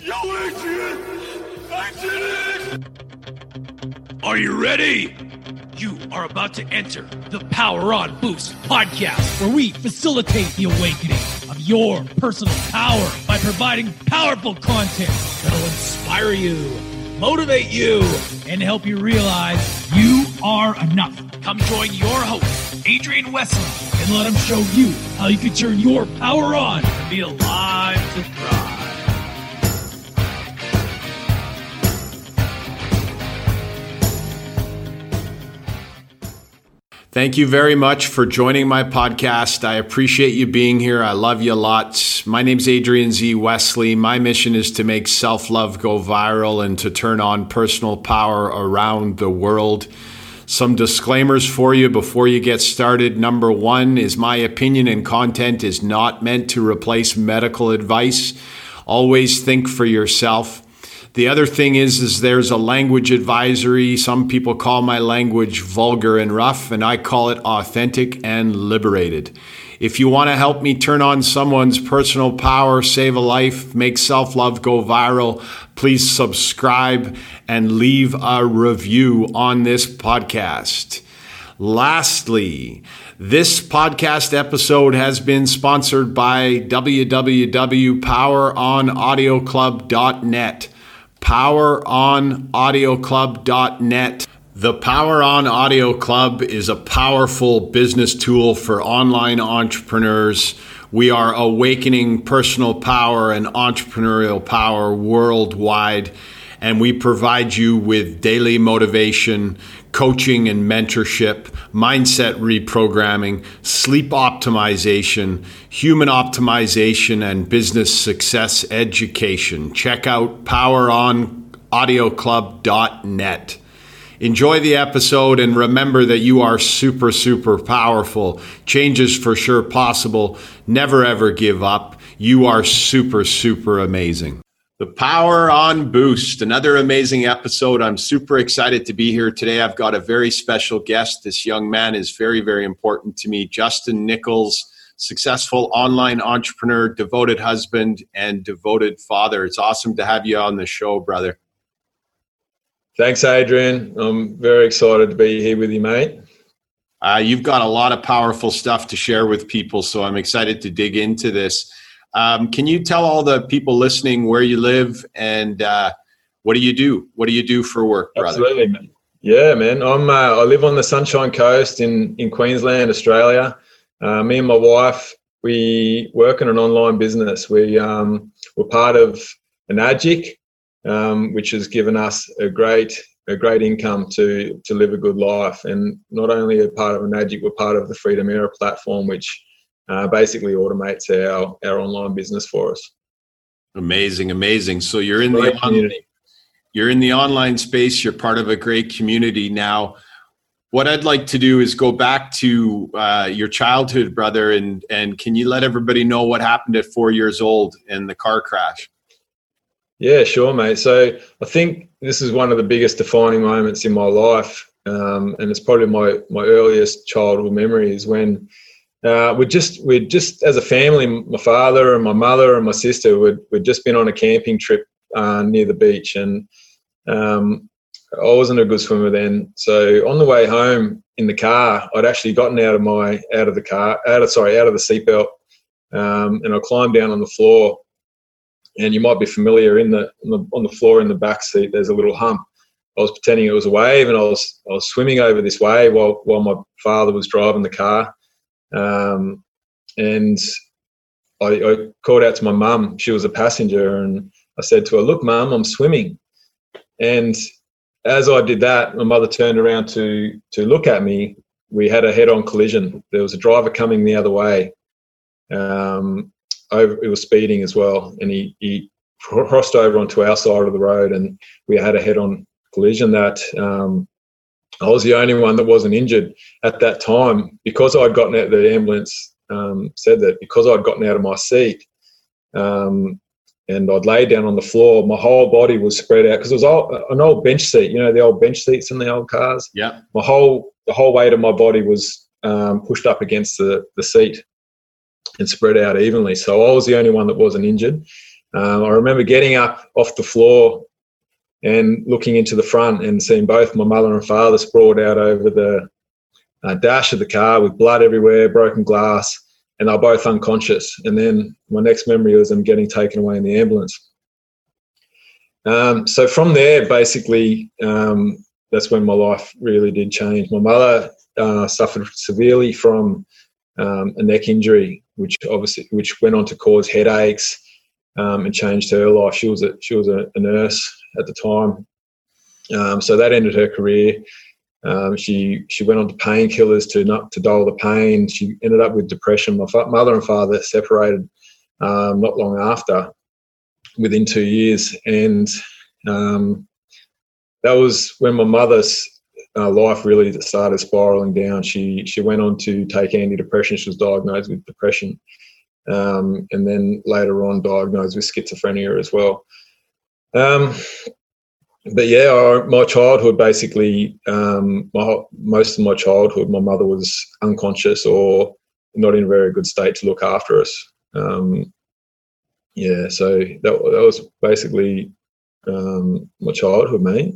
Yo, Adrian! I did it! Are you ready? You are about to enter the Power On Boost podcast, where we facilitate the awakening of your personal power by providing powerful content that'll inspire you, motivate you, and help you realize you are enough. Come join your host, Adrian Wesley, and let him show you how you can turn your power on and be alive to thrive. Thank you very much for joining my podcast. I appreciate you being here. I love you a lot. My name's Adrian Z. Wesley. My mission is to make self love go viral and to turn on personal power around the world. Some disclaimers for you before you get started. Number one is my opinion and content is not meant to replace medical advice. Always think for yourself. The other thing is, is there's a language advisory. Some people call my language vulgar and rough, and I call it authentic and liberated. If you want to help me turn on someone's personal power, save a life, make self love go viral, please subscribe and leave a review on this podcast. Lastly, this podcast episode has been sponsored by www.poweronaudioclub.net poweronaudioclub.net. The Power On Audio Club is a powerful business tool for online entrepreneurs. We are awakening personal power and entrepreneurial power worldwide, and we provide you with daily motivation, coaching and mentorship, mindset reprogramming, sleep optimization, human optimization, and business success education. Check out poweronaudioclub.net. Enjoy the episode and remember that you are super, super powerful. Change is for sure possible. Never ever give up. You are super, super amazing. The Power on Boost, another amazing episode. I'm super excited to be here today. I've got a very special guest. This young man is very, very important to me. Justin Nicholls, successful online entrepreneur, devoted husband, and devoted father. It's awesome to have you on the show, brother. Thanks, Adrian. I'm very excited to be here with you, mate. Uh, you've got a lot of powerful stuff to share with people, so I'm excited to dig into this. Um, can you tell all the people listening where you live and uh, what do you do? What do you do for work, brother? Absolutely, man. Yeah, man. I'm. Uh, I live on the Sunshine Coast in in Queensland, Australia. Uh, me and my wife, we work in an online business. We um, we're part of Enagic, um, which has given us a great a great income to to live a good life. And not only a part of Enagic, we're part of the Freedom Era platform, which uh, basically automates our our online business for us. Amazing, amazing. So you're in the online, you're in the online space. You're part of a great community now. What I'd like to do is go back to uh, your childhood, brother, and and can you let everybody know what happened at four years old in the car crash? Yeah, sure, mate. So I think this is one of the biggest defining moments in my life, um, and it's probably my my earliest childhood memories when uh, we just we just as a family, my father and my mother and my sister would we'd just been on a camping trip uh, near the beach, and um, I wasn't a good swimmer then. So on the way home in the car, I'd actually gotten out of my out of the car out of sorry out of the seatbelt, um, and I climbed down on the floor and you might be familiar in the, on the on the floor in the back seat. There's a little hump. I was pretending it was a wave, and I was I was swimming over this wave while while my father was driving the car, um, and I, I, called out to my mum. She was a passenger, and I said to her, "Look, mum, I'm swimming." And as I did that, my mother turned around to to look at me. We had a head-on collision. There was a driver coming the other way. Um, over, it was speeding as well, and he, he crossed over onto our side of the road, and we had a head-on collision that um, I was the only one that wasn't injured at that time because I'd gotten out. The ambulance um, said that because I'd gotten out of my seat um, and I'd laid down on the floor, my whole body was spread out because it was all, an old bench seat. You know the old bench seats in the old cars. Yeah. My whole the whole weight of my body was um, pushed up against the the seat and spread out evenly. So I was the only one that wasn't injured. Um, I remember getting up off the floor and looking into the front and seeing both my mother and father sprawled out over the uh, dash of the car with blood everywhere, broken glass, and they're both unconscious. And then my next memory was them getting taken away in the ambulance. Um, so from there, basically, um, that's when my life really did change. My mother uh, suffered severely from um, a neck injury, which obviously which went on to cause headaches um, and changed her life. She was a, she was a, a nurse at the time, um, so that ended her career. Um, she she went on to painkillers to not to dull the pain. She ended up with depression. My fa- mother and father separated um, not long after, within two years, and um, that was when my mother's uh, life really started spiraling down. She she went on to take antidepressants. She was diagnosed with depression, um, and then later on diagnosed with schizophrenia as well. Um, but yeah, I, my childhood basically, um, my, most of my childhood, my mother was unconscious or not in a very good state to look after us. Um, yeah, so that, that was basically um, my childhood, mate.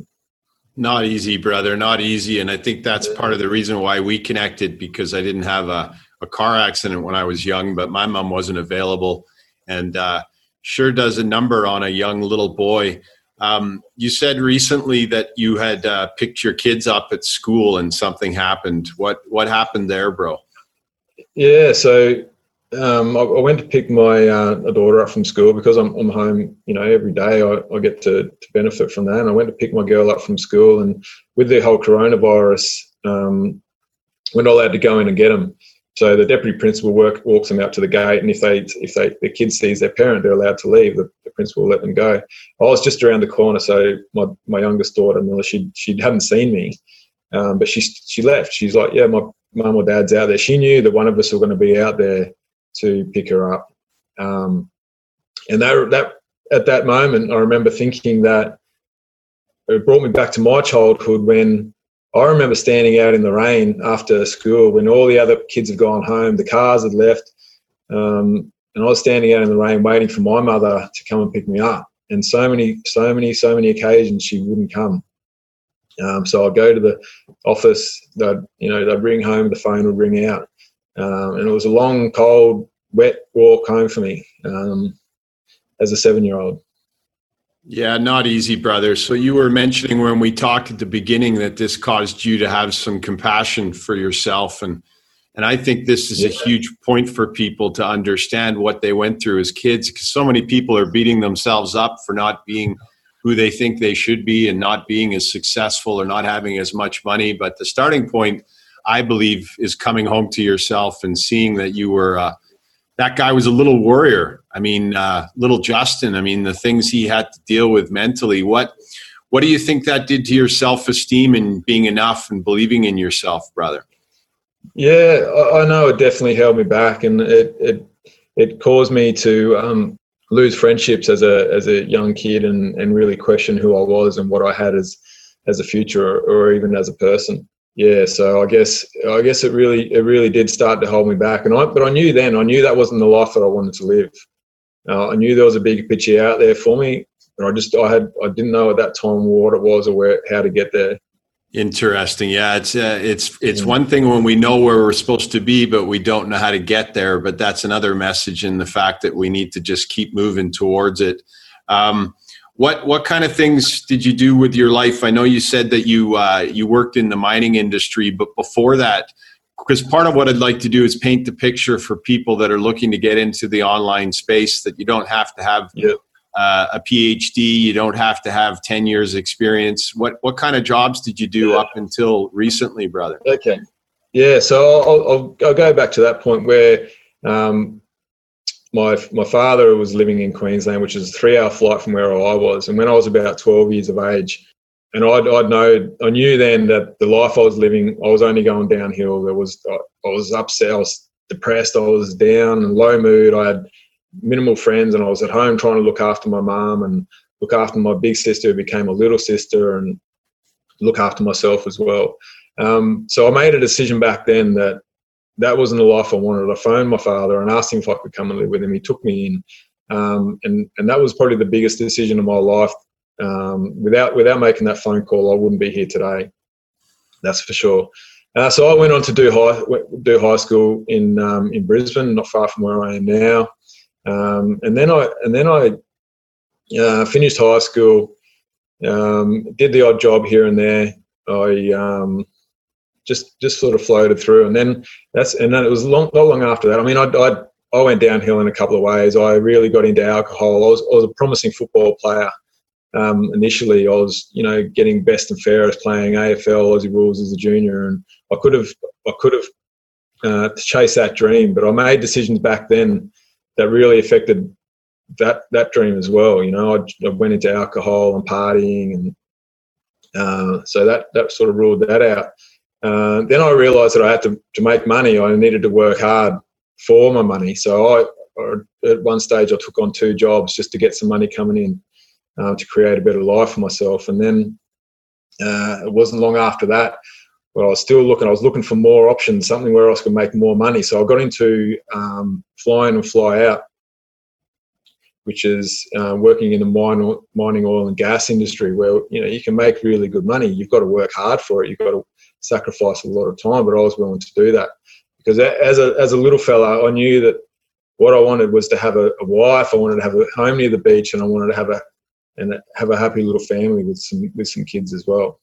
Not easy, brother. Not easy. And I think that's part of the reason why we connected because I didn't have a, a car accident when I was young, but my mom wasn't available and uh, sure does a number on a young little boy. Um, you said recently that you had uh, picked your kids up at school and something happened. What what happened there, bro? Yeah, so um, I, I, went to pick my uh, daughter up from school because I'm, I'm home, you know, every day. I, I get to, to, benefit from that. And I went to pick my girl up from school, and with the whole coronavirus, um, we're not allowed to go in and get them. So the deputy principal work, walks them out to the gate, and if they if they the kid sees their parent, they're allowed to leave. The, the principal will let them go. I was just around the corner, so my, my youngest daughter, Miller, she she hadn't seen me, um, but she she left. She's like, yeah, my mum or dad's out there. She knew that one of us were going to be out there to pick her up. Um, and that, that at that moment, I remember thinking that it brought me back to my childhood when I remember standing out in the rain after school when all the other kids had gone home, the cars had left, um, and I was standing out in the rain waiting for my mother to come and pick me up. And so many, so many, so many occasions she wouldn't come. Um, so I'd go to the office, they'd, you know, they'd ring home, the phone would ring out. Um, and it was a long, cold, wet walk home for me um, as a seven year old. Yeah, not easy, brother. So you were mentioning when we talked at the beginning that this caused you to have some compassion for yourself and and I think this is a huge point for people to understand what they went through as kids because so many people are beating themselves up for not being who they think they should be and not being as successful or not having as much money. But the starting point I believe, is coming home to yourself and seeing that you were uh, that guy was a little warrior. I mean, uh, little Justin. I mean, the things he had to deal with mentally. What what do you think that did to your self esteem and being enough and believing in yourself, brother? Yeah, I know it definitely held me back, and it it it caused me to um, lose friendships as a as a young kid, and and really question who I was and what I had as as a future or even as a person yeah, so I guess I guess it really it really did start to hold me back, and I but I knew then I knew that wasn't the life that I wanted to live. Uh, I knew there was a bigger picture out there for me, and I just I had I didn't know at that time what it was or where how to get there. Interesting. Yeah, it's uh, it's it's yeah. one thing when we know where we're supposed to be, but we don't know how to get there. But that's another message in the fact that we need to just keep moving towards it. Um, what what kind of things did you do with your life? I know you said that you uh, you worked in the mining industry, but before that, because part of what I'd like to do is paint the picture for people that are looking to get into the online space that you don't have to have yep. uh, a PhD, you don't have to have ten years experience. What what kind of jobs did you do yeah. up until recently, brother? Okay, yeah. So I'll, I'll, I'll go back to that point where um, my my father was living in Queensland, which is a three hour flight from where I was. And when I was about 12 years of age, and I'd, I'd know, I knew then that the life I was living, I was only going downhill. There was, I, I was upset, I was depressed, I was down and low mood. I had minimal friends, and I was at home trying to look after my mum and look after my big sister, who became a little sister, and look after myself as well. Um, so I made a decision back then that that wasn't the life I wanted. I phoned my father and asked him if I could come and live with him. He took me in. um, and and that was probably the biggest decision of my life. Um, without without making that phone call, I wouldn't be here today. That's for sure. Uh, so I went on to do high do high school in um, in Brisbane, not far from where I am now. Um, and then I and then I uh, finished high school, um, did the odd job here and there. I um, just just sort of floated through, and then that's and then it was long, not long after that. I mean, I, I I went downhill in a couple of ways. I really got into alcohol. I was I was a promising football player. Um, initially, I was you know getting best and fairest playing AFL Aussie rules as a junior, and I could have I could have uh, chased that dream, but I made decisions back then that really affected that that dream as well. You know, I, I went into alcohol and partying, and uh, so that that sort of ruled that out. Uh, then I realised that I had to to make money. I needed to work hard for my money. So I, at one stage, I took on two jobs just to get some money coming in uh, to create a better life for myself. And then uh, it wasn't long after that but I was still looking. I was looking for more options, something where else could make more money. So I got into um, flying and fly out, which is uh, working in the mine, mining oil and gas industry, where you know you can make really good money. You've got to work hard for it. You've got to sacrifice a lot of time, but I was willing to do that because as a as a little fella, I knew that what I wanted was to have a, a wife. I wanted to have a home near the beach, and I wanted to have a and have a happy little family with some with some kids as well.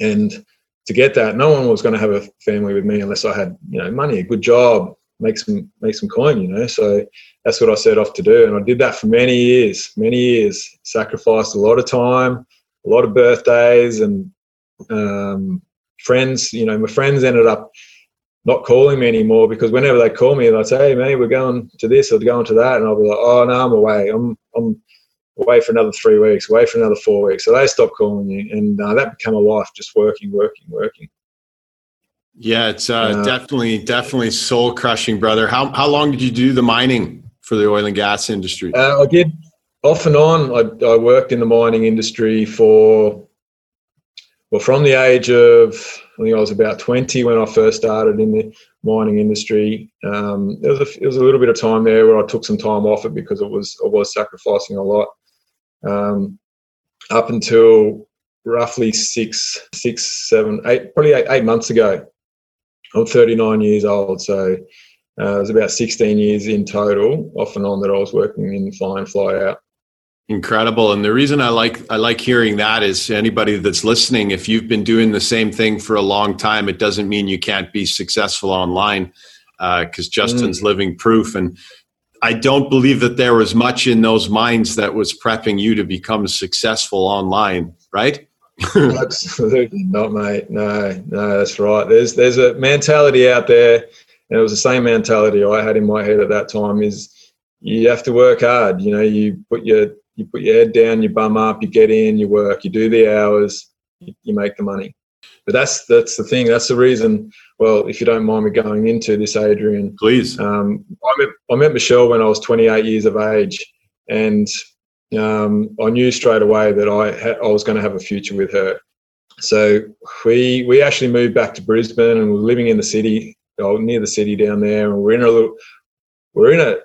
And to get that, no one was going to have a family with me unless I had, you know, money, a good job, make some make some coin, you know. So that's what I set off to do, and I did that for many years, many years. Sacrificed a lot of time, a lot of birthdays, and um, friends. You know, my friends ended up not calling me anymore because whenever they call me, they'd say, "Hey, man, we're going to this or going to that," and I'll be like, "Oh no, I'm away. I'm I'm away for another three weeks, away for another four weeks. So they stopped calling you, and uh, that became a life, just working, working, working. Yeah, it's uh, uh, definitely, definitely soul crushing, brother. How how long did you do the mining for the oil and gas industry? Uh, I did off and on. I, I worked in the mining industry for well, from the age of I think I was about twenty when I first started in the mining industry. Um, there was a, there was a little bit of time there where I took some time off it because it was I was sacrificing a lot um, up until roughly six, six, seven, eight, probably eight, eight months ago. I'm 39 years old, so uh, it was about 16 years in total, off and on, that I was working in fly and fly out. Incredible, and the reason I like I like hearing that is anybody that's listening, if you've been doing the same thing for a long time, it doesn't mean you can't be successful online. Because uh, Justin's mm. living proof, and I don't believe that there was much in those mines that was prepping you to become successful online, right? Absolutely not, mate. No, no, that's right. There's there's a mentality out there, and it was the same mentality I had in my head at that time. Is you have to work hard. You know, you put your you put your head down, you bum up, you get in, you work, you do the hours, you, you make the money. But that's that's the thing. That's the reason. Well, if you don't mind me going into this, Adrian, please. Um, I met I met Michelle when I was 28 years of age, and um, I knew straight away that I ha- I was going to have a future with her. So we we actually moved back to Brisbane and we're living in the city, oh, near the city down there, and we're in a little, we're in a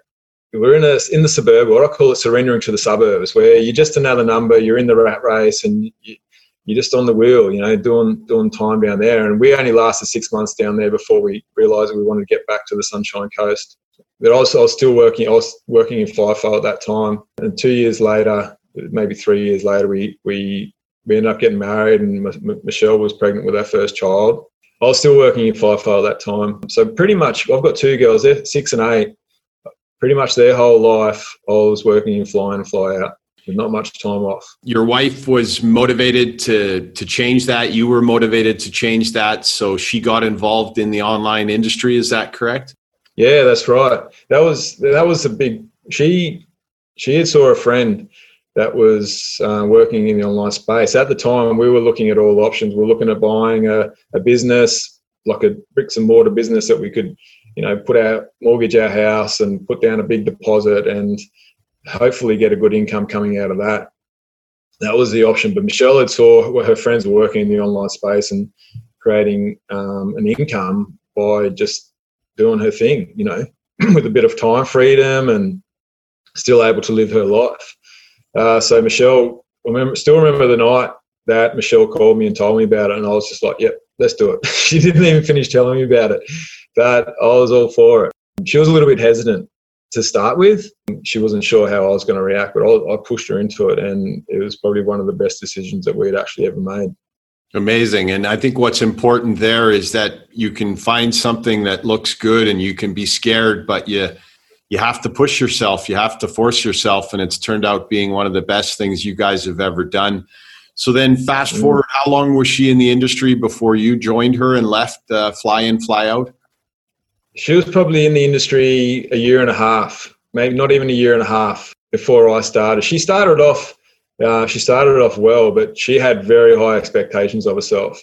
we're in a in the suburb, what I call it surrendering to the suburbs, where you're just another number, you're in the rat race, and you, you're just on the wheel, you know, doing doing time down there. And we only lasted six months down there before we realised we wanted to get back to the Sunshine Coast. But also, I was still working. I was working in FIFO at that time. And two years later, maybe three years later, we we we ended up getting married, and M- Michelle was pregnant with our first child. I was still working in FIFO at that time. So pretty much, I've got two girls. They're six and eight. Pretty much their whole life, I was working in fly and fly out with not much time off. Your wife was motivated to to change that. You were motivated to change that, so she got involved in the online industry. Is that correct? Yeah, that's right. That was that was a big. She she had saw a friend that was uh, working in the online space at the time. We were looking at all options. We were looking at buying a, a business like a bricks and mortar business that we could, you know, put our mortgage our house and put down a big deposit and hopefully get a good income coming out of that. That was the option. But Michelle had saw her friends were working in the online space and creating um, an income by just doing her thing, you know, with a bit of time freedom and still able to live her life. Uh, so Michelle, I remember, still remember the night that Michelle called me and told me about it, and I was just like, "Yep, let's do it." she didn't even finish telling me about it, but I was all for it. She was a little bit hesitant to start with. She wasn't sure how I was going to react, but I, I pushed her into it, and it was probably one of the best decisions that we'd actually ever made. Amazing. And I think what's important there is that you can find something that looks good and you can be scared, but you you have to push yourself, you have to force yourself, and it's turned out being one of the best things you guys have ever done. So then, fast mm. forward, how long was she in the industry before you joined her and left uh, Fly In, Fly Out? She was probably in the industry a year and a half, maybe not even a year and a half before I started. She started off, uh, she started off well, but she had very high expectations of herself.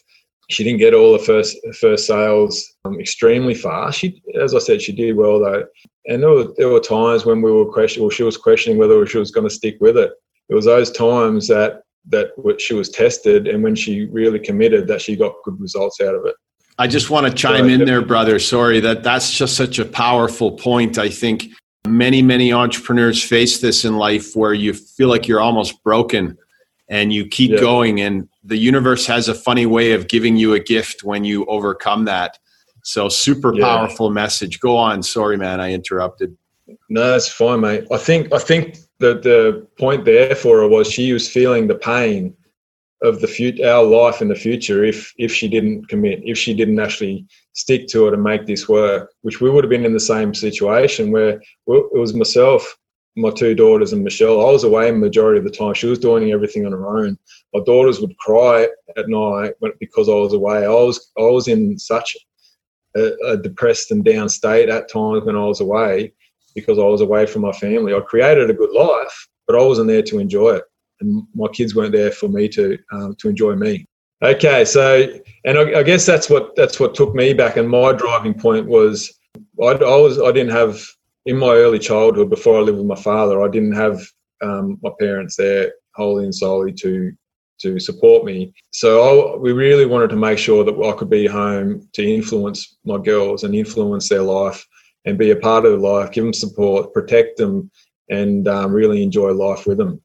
She didn't get all the first first sales um, extremely fast. She, as I said, she did well though. And there were, there were times when we were questioning, well, she was questioning whether she was going to stick with it. It was those times that that she was tested, and when she really committed, that she got good results out of it. I just want to chime in there, brother. Sorry that that's just such a powerful point. I think many many entrepreneurs face this in life where you feel like you're almost broken and you keep yeah. going and the universe has a funny way of giving you a gift when you overcome that. So super yeah. powerful message. Go on. Sorry man i interrupted. No that's fine mate. I think i think the the point there for her was she was feeling the pain of the future our life in the future if if she didn't commit if she didn't actually stick to it and make this work which we would have been in the same situation where it was myself my two daughters and Michelle. I was away the majority of the time. She was doing everything on her own. My daughters would cry at night because I was away. I was I was in such a, a depressed and down state at times when I was away because I was away from my family. I created a good life, but I wasn't there to enjoy it, and my kids weren't there for me to um, to enjoy me. Okay, so and I, I guess that's what that's what took me back, and my driving point was I, I was I didn't have in my early childhood, before I lived with my father, I didn't have um, my parents there wholly and solely to to support me. So I, we really wanted to make sure that I could be home to influence my girls and influence their life and be a part of their life, give them support, protect them, and um, really enjoy life with them.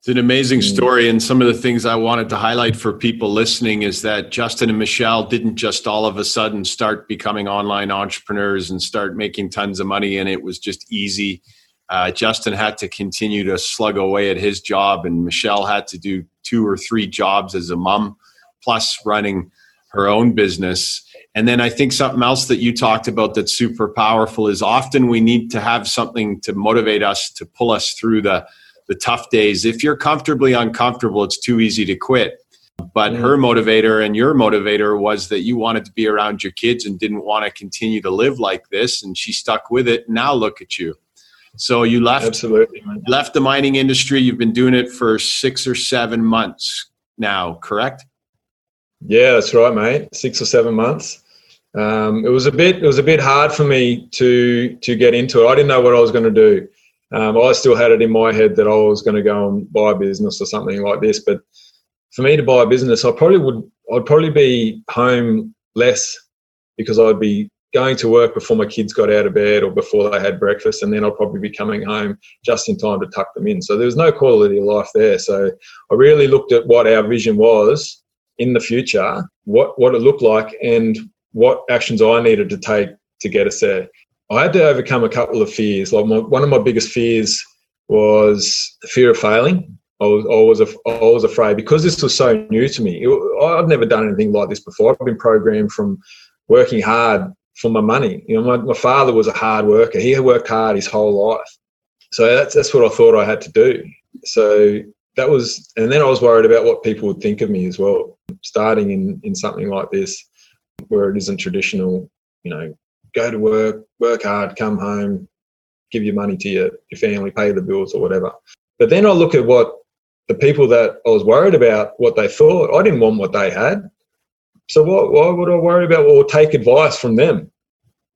It's an amazing mm. story. And some of the things I wanted to highlight for people listening is that Justin and Michelle didn't just all of a sudden start becoming online entrepreneurs and start making tons of money, and it was just easy. Uh, Justin had to continue to slug away at his job, and Michelle had to do two or three jobs as a mom, plus running her own business. And then I think something else that you talked about that's super powerful is often we need to have something to motivate us to pull us through the the tough days. If you're comfortably uncomfortable, it's too easy to quit. But her motivator and your motivator was that you wanted to be around your kids and didn't want to continue to live like this. And she stuck with it. Now look at you. So you left absolutely left the mining industry. You've been doing it for six or seven months now, correct? Yeah, that's right, mate. Six or seven months. Um, it was a bit it was a bit hard for me to to get into it. I didn't know what I was going to do. Um, I still had it in my head that I was going to go and buy a business or something like this. But for me to buy a business, I probably would. I'd probably be home less because I'd be going to work before my kids got out of bed or before they had breakfast, and then I'd probably be coming home just in time to tuck them in. So there was no quality of life there. So I really looked at what our vision was in the future, what what it looked like, and what actions I needed to take to get us there. I had to overcome a couple of fears. Like my, one of my biggest fears was fear of failing. I was, I was, I was afraid because this was so new to me. It, I've never done anything like this before. I've been programmed from working hard for my money. You know, my, my father was a hard worker. He worked hard his whole life. So that's that's what I thought I had to do. So that was, and then I was worried about what people would think of me as well. Starting in in something like this, where it isn't traditional, you know, go to work, work hard, come home, give your money to your, your family, pay the bills or whatever. But then I look at what the people that I was worried about, what they thought. I didn't want what they had. So what, why would I worry about or take advice from them?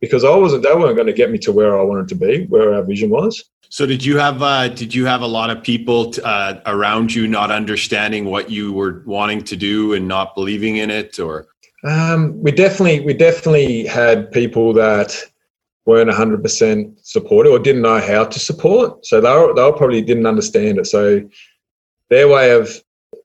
Because I wasn't, they weren't going to get me to where I wanted to be, where our vision was. So did you have uh, did you have a lot of people t- uh, around you not understanding what you were wanting to do and not believing in it, or um, we definitely we definitely had people that weren't 100% supportive or didn't know how to support. So they were, they were probably didn't understand it. So their way of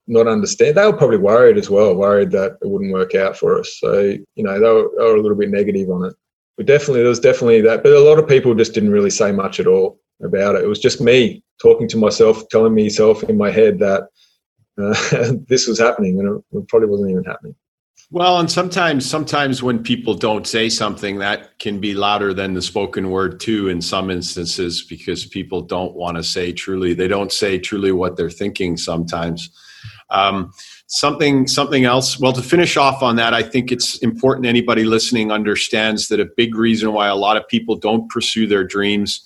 not understand, they were probably worried as well, worried that it wouldn't work out for us. So, you know, they were, they were a little bit negative on it. But definitely, there was definitely that. But a lot of people just didn't really say much at all about it. It was just me talking to myself, telling myself in my head that uh, this was happening and it probably wasn't even happening. Well, and sometimes, sometimes when people don't say something, that can be louder than the spoken word too. In some instances, because people don't want to say truly, they don't say truly what they're thinking. Sometimes, um, something, something else. Well, to finish off on that, I think it's important anybody listening understands that a big reason why a lot of people don't pursue their dreams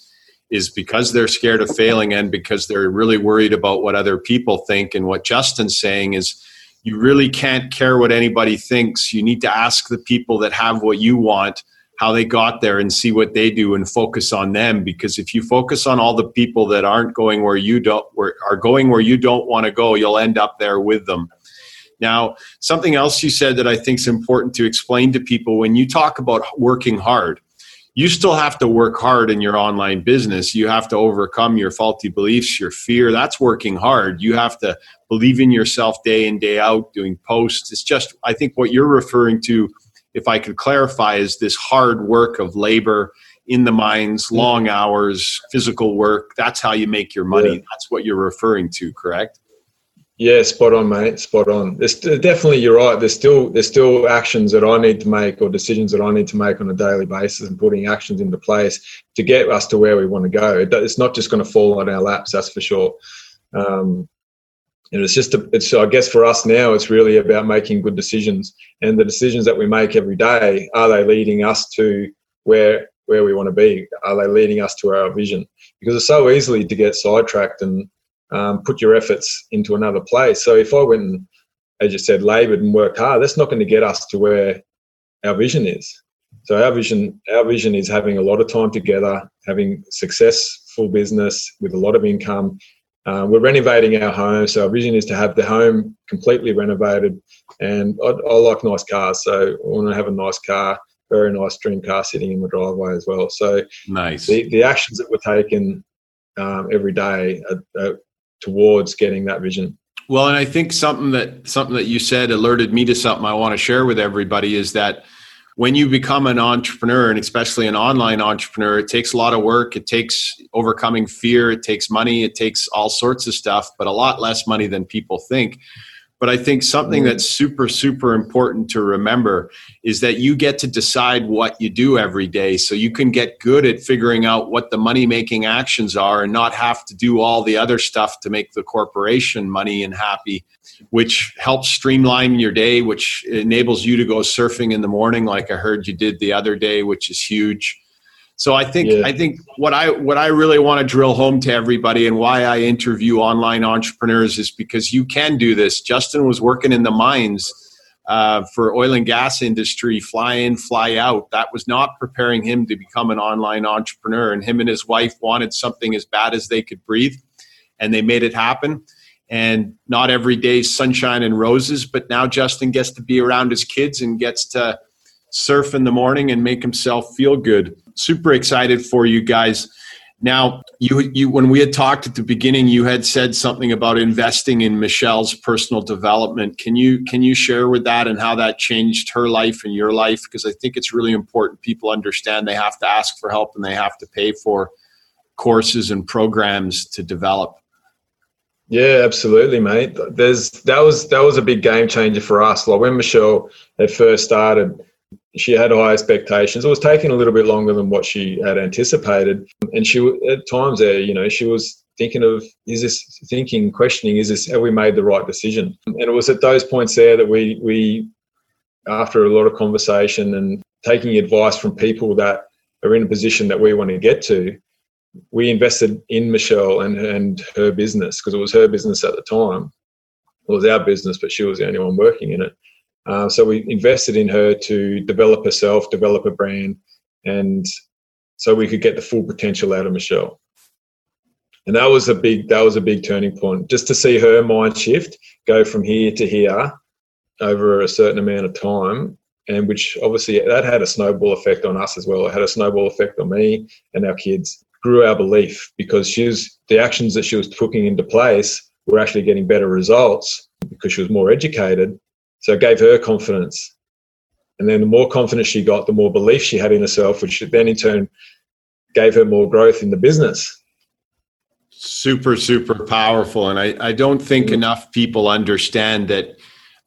is because they're scared of failing and because they're really worried about what other people think. And what Justin's saying is you really can't care what anybody thinks. You need to ask the people that have what you want how they got there and see what they do and focus on them because if you focus on all the people that aren't going where you don't where, are going where you don't want to go you'll end up there with them now something else you said that i think is important to explain to people when you talk about working hard you still have to work hard in your online business. You have to overcome your faulty beliefs, your fear. That's working hard. You have to believe in yourself day in, day out, doing posts. It's just, I think what you're referring to, if I could clarify, is this hard work of labor in the mines, mm-hmm. long hours, physical work. That's how you make your money. Yeah. That's what you're referring to, correct? Yeah, spot on, mate. Spot on. There's definitely you're right. There's still there's still actions that I need to make or decisions that I need to make on a daily basis and putting actions into place to get us to where we want to go. It's not just going to fall on our laps, that's for sure. Um, and it's just a, it's I guess for us now, it's really about making good decisions and the decisions that we make every day are they leading us to where where we want to be? Are they leading us to our vision? Because it's so easily to get sidetracked and um, put your efforts into another place. So if I went and, as you said, laboured and worked hard, that's not going to get us to where our vision is. So our vision, our vision is having a lot of time together, having successful business with a lot of income. Uh, we're renovating our home, so our vision is to have the home completely renovated. And I, I like nice cars, so I want to have a nice car, very nice dream car sitting in the driveway as well. So nice. The, the actions that we're taking um, every day are, are, towards getting that vision. Well, and I think something that something that you said alerted me to something I want to share with everybody is that when you become an entrepreneur and especially an online entrepreneur, it takes a lot of work. It takes overcoming fear. It takes money. It takes all sorts of stuff, but a lot less money than people think. But I think something mm. that's super, super important to remember is that you get to decide what you do every day. So you can get good at figuring out what the money making actions are and not have to do all the other stuff to make the corporation money and happy, which helps streamline your day, which enables you to go surfing in the morning, like I heard you did the other day, which is huge. So I think yeah. I think what I what I really want to drill home to everybody and why I interview online entrepreneurs is because you can do this. Justin was working in the mines uh, for oil and gas industry, fly in, fly out. That was not preparing him to become an online entrepreneur. And him and his wife wanted something as bad as they could breathe, and they made it happen. And not every day sunshine and roses, but now Justin gets to be around his kids and gets to surf in the morning and make himself feel good. Super excited for you guys. Now, you, you when we had talked at the beginning, you had said something about investing in Michelle's personal development. Can you can you share with that and how that changed her life and your life? Because I think it's really important people understand they have to ask for help and they have to pay for courses and programs to develop. Yeah, absolutely, mate. There's that was that was a big game changer for us. Like when Michelle had first started, she had high expectations. It was taking a little bit longer than what she had anticipated, and she at times there, you know, she was thinking of is this thinking, questioning, is this have we made the right decision? And it was at those points there that we we after a lot of conversation and taking advice from people that are in a position that we want to get to, we invested in Michelle and and her business because it was her business at the time. It was our business, but she was the only one working in it. Uh, so we invested in her to develop herself, develop a brand, and so we could get the full potential out of Michelle. And that was a big that was a big turning point. Just to see her mind shift, go from here to here over a certain amount of time, and which obviously that had a snowball effect on us as well. It had a snowball effect on me and our kids. Grew our belief because she was the actions that she was putting into place were actually getting better results because she was more educated. So it gave her confidence. And then the more confidence she got, the more belief she had in herself, which then in turn gave her more growth in the business. Super, super powerful. And I, I don't think mm-hmm. enough people understand that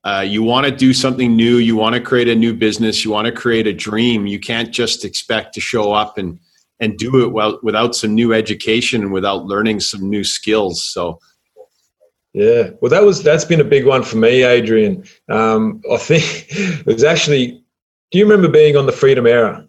uh, you want to do something new, you want to create a new business, you want to create a dream. You can't just expect to show up and and do it well without some new education and without learning some new skills. So yeah, well, that was that's been a big one for me, Adrian. Um, I think it was actually. Do you remember being on the Freedom Era?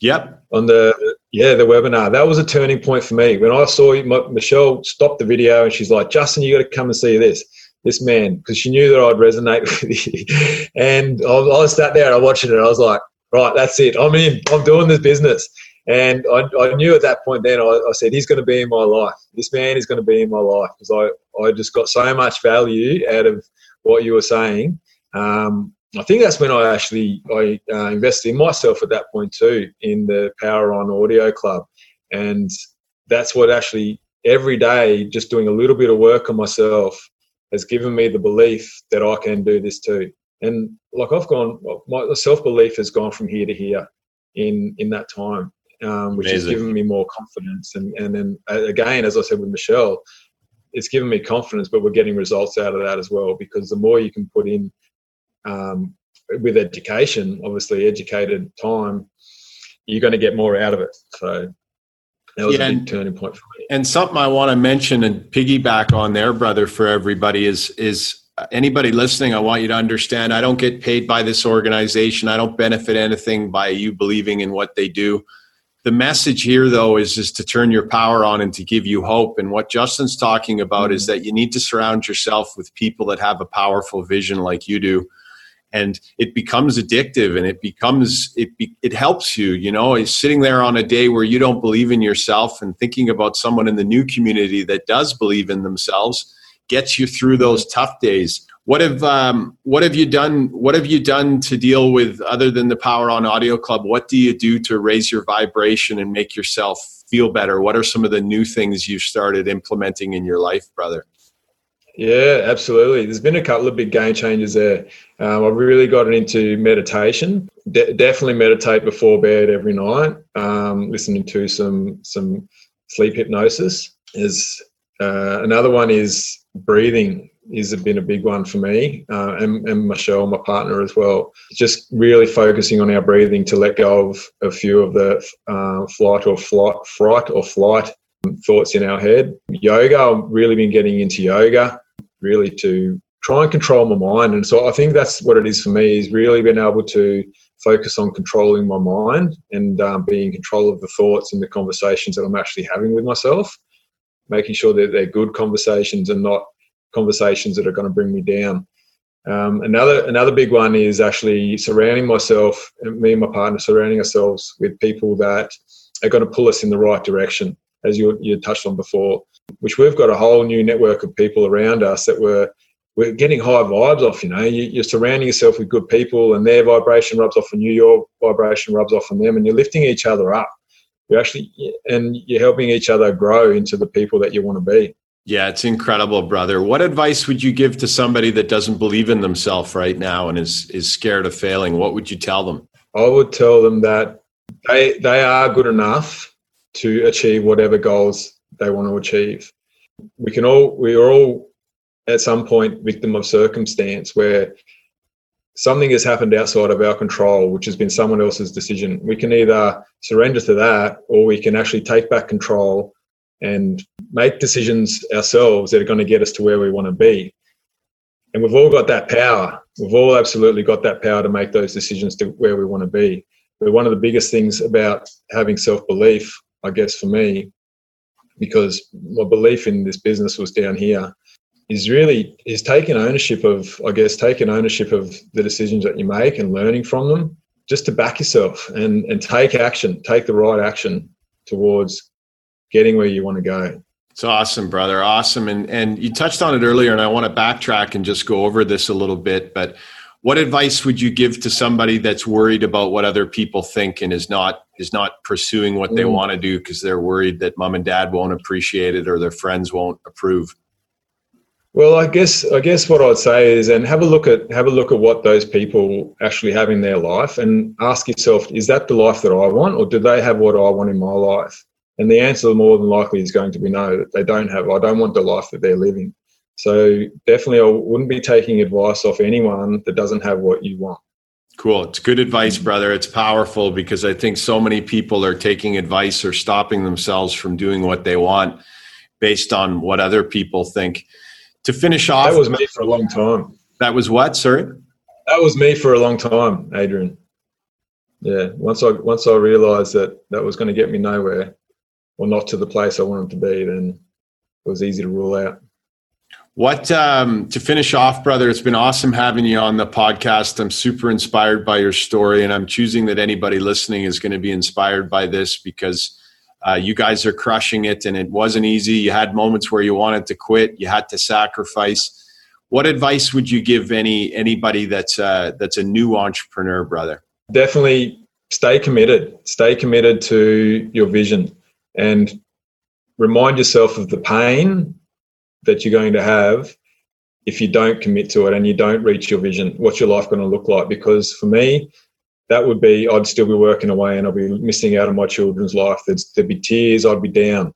Yep. On the yeah the webinar, that was a turning point for me when I saw Michelle stop the video and she's like, "Justin, you got to come and see this." this man because she knew that I'd resonate with you. And I, I was sat there, I watched it, and I was like, right, that's it. I'm in. I'm doing this business. And I, I knew at that point then, I, I said, he's going to be in my life. This man is going to be in my life because I, I just got so much value out of what you were saying. Um, I think that's when I actually I uh, invested in myself at that point too in the Power On Audio Club, and that's what actually every day just doing a little bit of work on myself has given me the belief that I can do this too. And like I've gone, my self belief has gone from here to here in in that time, um, which Amazing. has given me more confidence. And and then again, as I said with Michelle, it's given me confidence, but we're getting results out of that as well because the more you can put in um, with education, obviously educated time, you're going to get more out of it. So that was yeah, a big turning point for me. And something I want to mention and piggyback on there, brother, for everybody is is anybody listening. I want you to understand. I don't get paid by this organization. I don't benefit anything by you believing in what they do. The message here, though, is just to turn your power on and to give you hope. And what Justin's talking about mm-hmm. is that you need to surround yourself with people that have a powerful vision like you do and it becomes addictive and it becomes it be, it helps you you know is sitting there on a day where you don't believe in yourself and thinking about someone in the new community that does believe in themselves gets you through those tough days what have um, what have you done what have you done to deal with other than the power on audio club what do you do to raise your vibration and make yourself feel better what are some of the new things you've started implementing in your life brother yeah, absolutely. There's been a couple of big game changes there. Um, I've really gotten into meditation. De- definitely meditate before bed every night. Um, listening to some some sleep hypnosis. Is uh, another one is breathing. Is been a big one for me uh, and, and Michelle, my partner, as well. Just really focusing on our breathing to let go of a few of the uh, flight or flight, fright or flight thoughts in our head. Yoga, I've really been getting into yoga, really to try and control my mind. And so I think that's what it is for me is really being able to focus on controlling my mind and um, being in control of the thoughts and the conversations that I'm actually having with myself, making sure that they're good conversations and not conversations that are going to bring me down. Um, another another big one is actually surrounding myself, me and my partner, surrounding ourselves with people that are going to pull us in the right direction as you, you touched on before, which we've got a whole new network of people around us that we're we're getting high vibes off. You know, you, are surrounding yourself with good people, and their vibration rubs off on you. Your vibration rubs off on them, and you're lifting each other up. You're actually and you're helping each other grow into the people that you want to be. Yeah, it's incredible, brother. What advice would you give to somebody that doesn't believe in themselves right now and is is scared of failing? What would you tell them? I would tell them that they they are good enough to achieve whatever goals they want to achieve. We can all we are all at some point victim of circumstance where something has happened outside of our control, which has been someone else's decision. We can either surrender to that or we can actually take back control and make decisions ourselves that are going to get us to where we want to be. And we've all got that power. We've all absolutely got that power to make those decisions to where we want to be. But one of the biggest things about having self belief I guess for me, because my belief in this business was down here, is really is taking ownership of, I guess, taking ownership of the decisions that you make and learning from them, just to back yourself and and take action, take the right action towards getting where you want to go. It's awesome, brother. Awesome. And and you touched on it earlier, and I want to backtrack and just go over this a little bit. But what advice would you give to somebody that's worried about what other people think and is not is not pursuing what they mm. want to do because they're worried that mom and dad won't appreciate it or their friends won't approve well i guess i guess what i'd say is and have a look at have a look at what those people actually have in their life and ask yourself is that the life that i want or do they have what i want in my life and the answer more than likely is going to be no that they don't have i don't want the life that they're living so definitely, I wouldn't be taking advice off anyone that doesn't have what you want. Cool. It's good advice, brother. It's powerful because I think so many people are taking advice or stopping themselves from doing what they want based on what other people think. To finish off, that was me for a long time. That was what, sir? That was me for a long time, Adrian. Yeah. Once I once I realised that that was going to get me nowhere, or not to the place I wanted to be, then it was easy to rule out. What um, to finish off, brother? It's been awesome having you on the podcast. I'm super inspired by your story, and I'm choosing that anybody listening is going to be inspired by this because uh, you guys are crushing it, and it wasn't easy. You had moments where you wanted to quit, you had to sacrifice. What advice would you give any anybody that's uh, that's a new entrepreneur, brother? Definitely stay committed. Stay committed to your vision, and remind yourself of the pain that you're going to have if you don't commit to it and you don't reach your vision what's your life going to look like? Because for me that would be i'd still be working away and i'd be missing out on my children's life. There'd, there'd be tears i'd be down.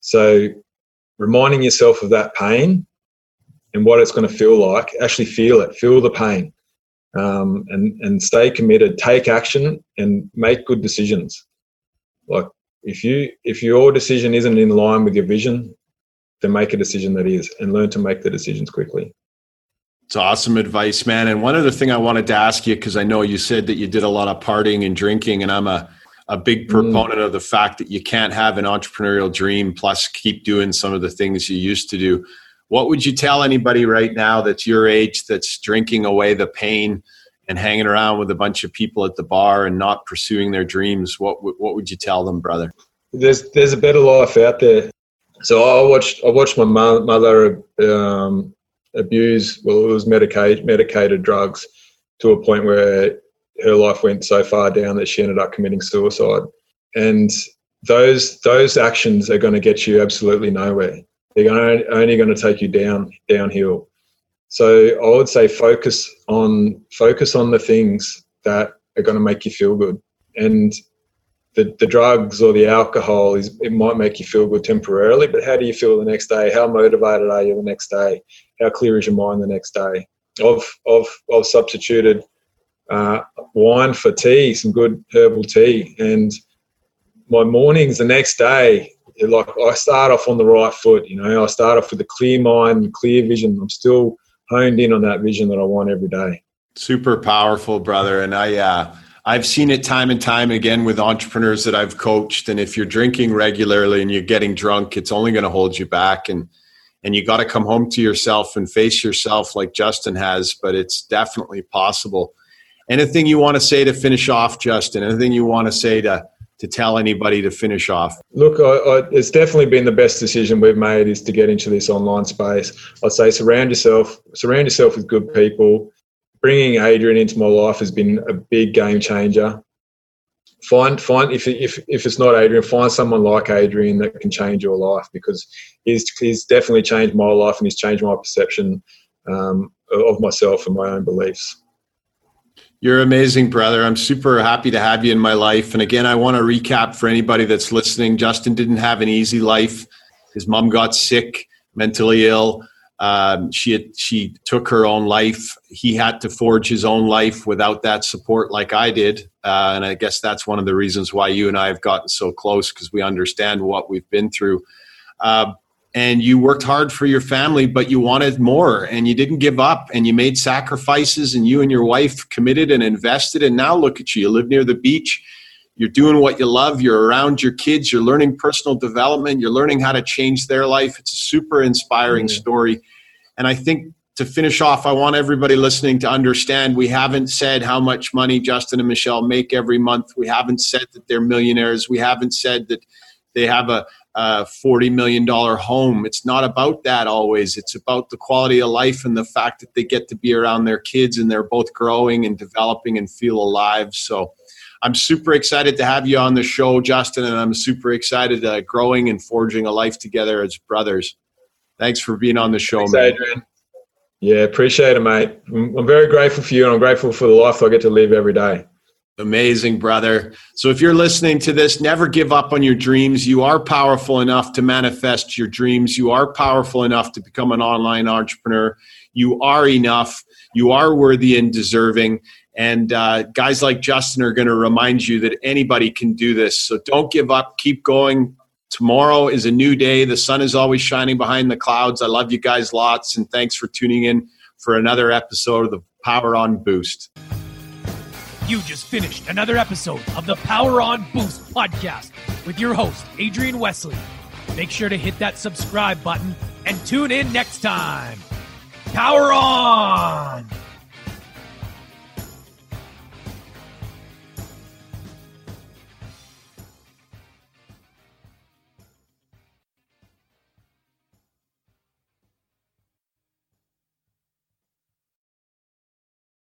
So reminding yourself of that pain and what it's going to feel like actually feel it feel the pain um, and and stay committed take action and make good decisions. Like if you if your decision isn't in line with your vision then make a decision that is and learn to make the decisions quickly. It's awesome advice, man. And one other thing I wanted to ask you, because I know you said that you did a lot of partying and drinking, and I'm a, a big mm. proponent mm. of the fact that you can't have an entrepreneurial dream plus keep doing some of the things you used to do. What would you tell anybody right now that's your age that's drinking away the pain and hanging around with a bunch of people at the bar and not pursuing their dreams? What, what would you tell them, brother? There's, there's a better life out there so I watched I watched my mother um, abuse well it was medicated medicated drugs to a point where her life went so far down that she ended up committing suicide and those those actions are going to get you absolutely nowhere they're only going to take you down downhill so I would say focus on focus on the things that are going to make you feel good and the, the drugs or the alcohol is it might make you feel good temporarily, but how do you feel the next day? How motivated are you the next day? How clear is your mind the next day? I've I've, I've substituted uh, wine for tea, some good herbal tea, and my mornings the next day, like I start off on the right foot. You know, I start off with a clear mind, clear vision. I'm still honed in on that vision that I want every day. Super powerful, brother, and I. Uh I've seen it time and time again with entrepreneurs that I've coached. And if you're drinking regularly and you're getting drunk, it's only going to hold you back. And and you got to come home to yourself and face yourself like Justin has. But it's definitely possible. Anything you want to say to finish off, Justin? Anything you want to say to to tell anybody to finish off? Look, I, I, it's definitely been the best decision we've made is to get into this online space. I'd say surround yourself, surround yourself with good people bringing Adrian into my life has been a big game changer. Find find if if if it's not Adrian, find someone like Adrian that can change your life because he's he's definitely changed my life and he's changed my perception um, of myself and my own beliefs. You're amazing, brother. I'm super happy to have you in my life. And again, I want to recap for anybody that's listening. Justin didn't have an easy life. His mom got sick, mentally ill. Um, she had, she took her own life. He had to forge his own life without that support, like I did. Uh, and I guess that's one of the reasons why you and I have gotten so close because we understand what we've been through. Uh, and you worked hard for your family, but you wanted more, and you didn't give up, and you made sacrifices, and you and your wife committed and invested. And now look at you. You live near the beach. You're doing what you love. You're around your kids. You're learning personal development. You're learning how to change their life. It's a super inspiring mm-hmm. story and I think to finish off, I want everybody listening to understand we haven't said how much money Justin and Michelle make every month. We haven't said that they're millionaires. We haven't said that they have a, a $40 million home. It's not about that always. It's about the quality of life and the fact that they get to be around their kids and they're both growing and developing and feel alive. So I'm super excited to have you on the show, Justin, and I'm super excited uh, growing and forging a life together as brothers. Thanks for being on the show, Thanks, man. Adrian. Yeah, appreciate it, mate. I'm very grateful for you, and I'm grateful for the life I get to live every day. Amazing, brother. So, if you're listening to this, never give up on your dreams. You are powerful enough to manifest your dreams. You are powerful enough to become an online entrepreneur. You are enough. You are worthy and deserving. And uh, guys like Justin are going to remind you that anybody can do this. So, don't give up. Keep going. Tomorrow is a new day. The sun is always shining behind the clouds. I love you guys lots. And thanks for tuning in for another episode of the Power On Boost. You just finished another episode of the Power On Boost podcast with your host, Adrian Wesley. Make sure to hit that subscribe button and tune in next time. Power on!